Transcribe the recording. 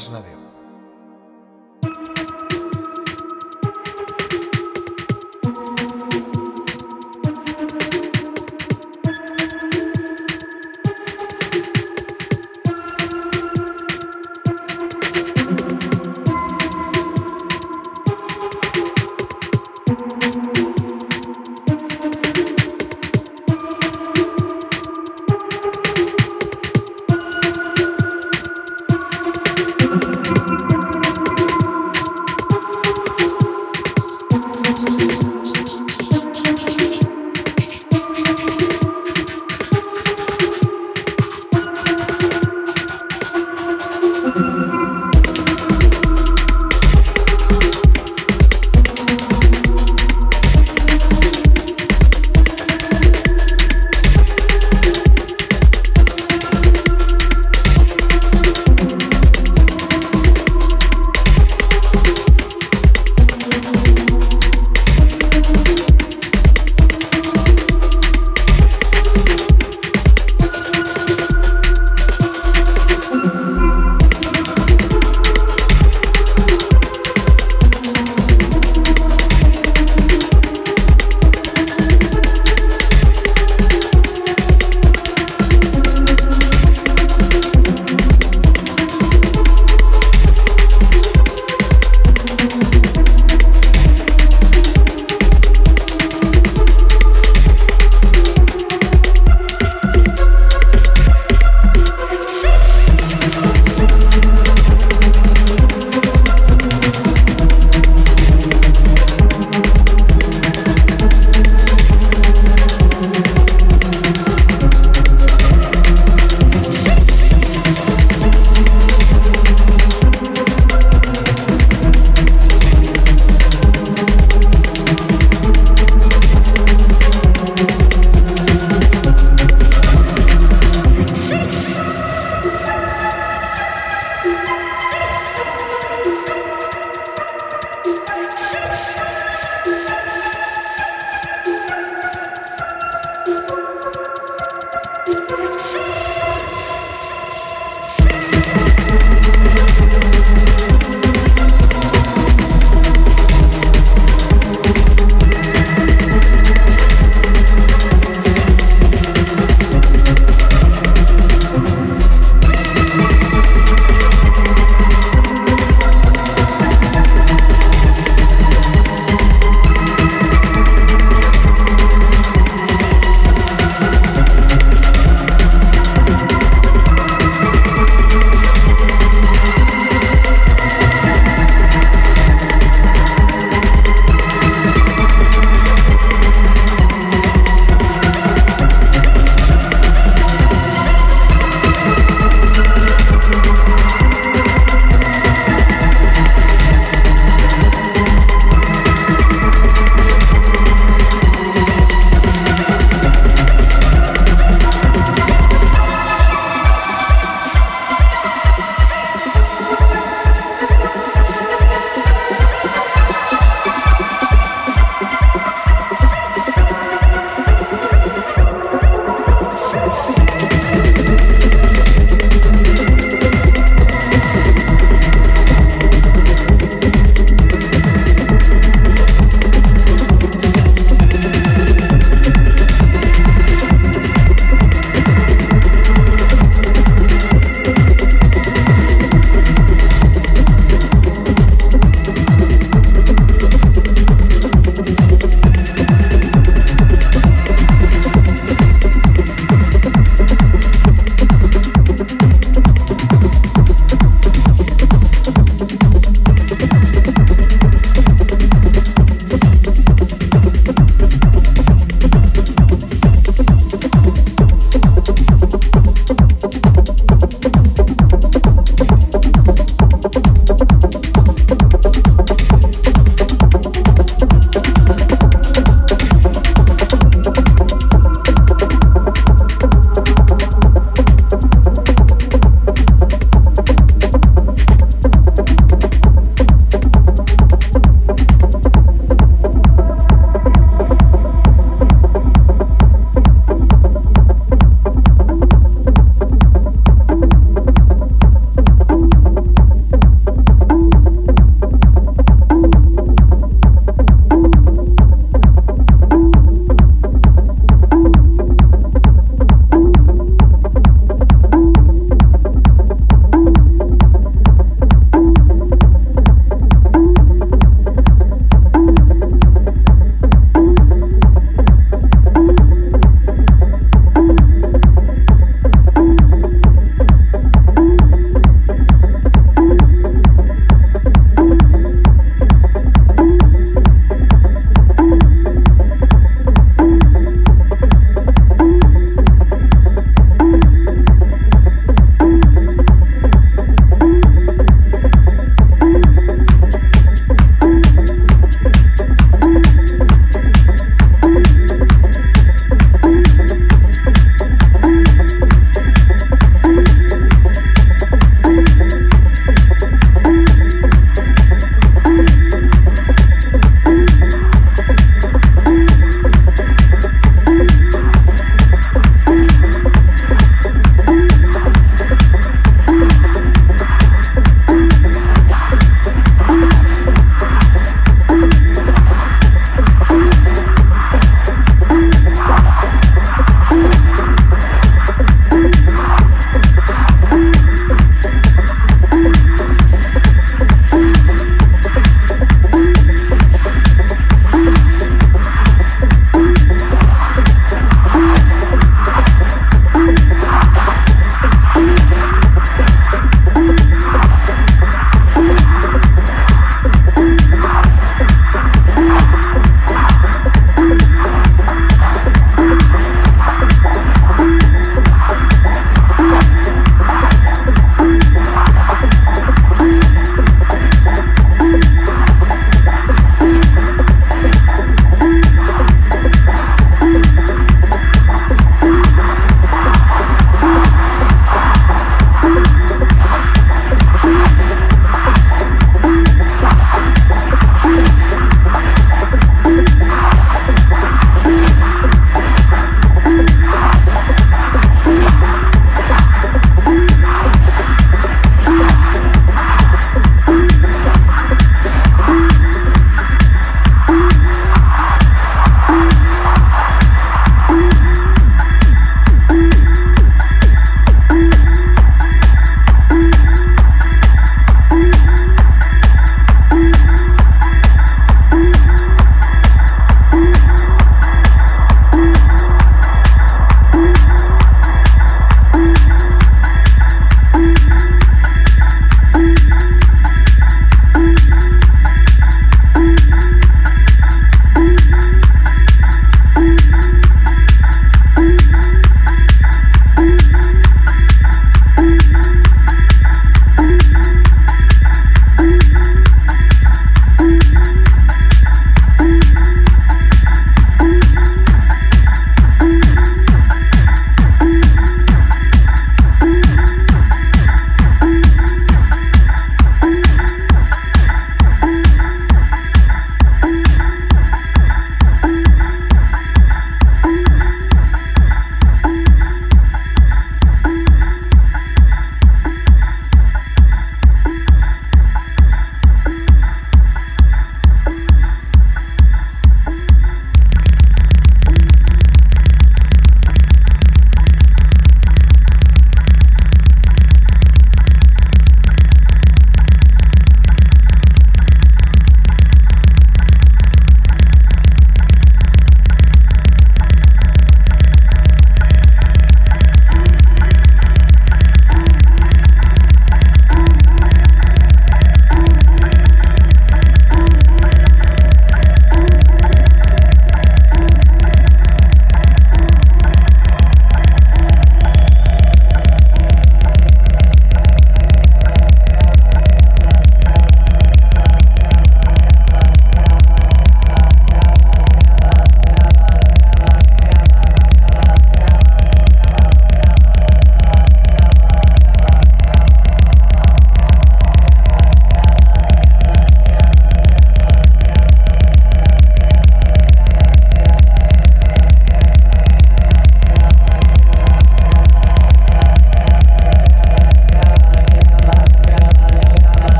Podcast Radio.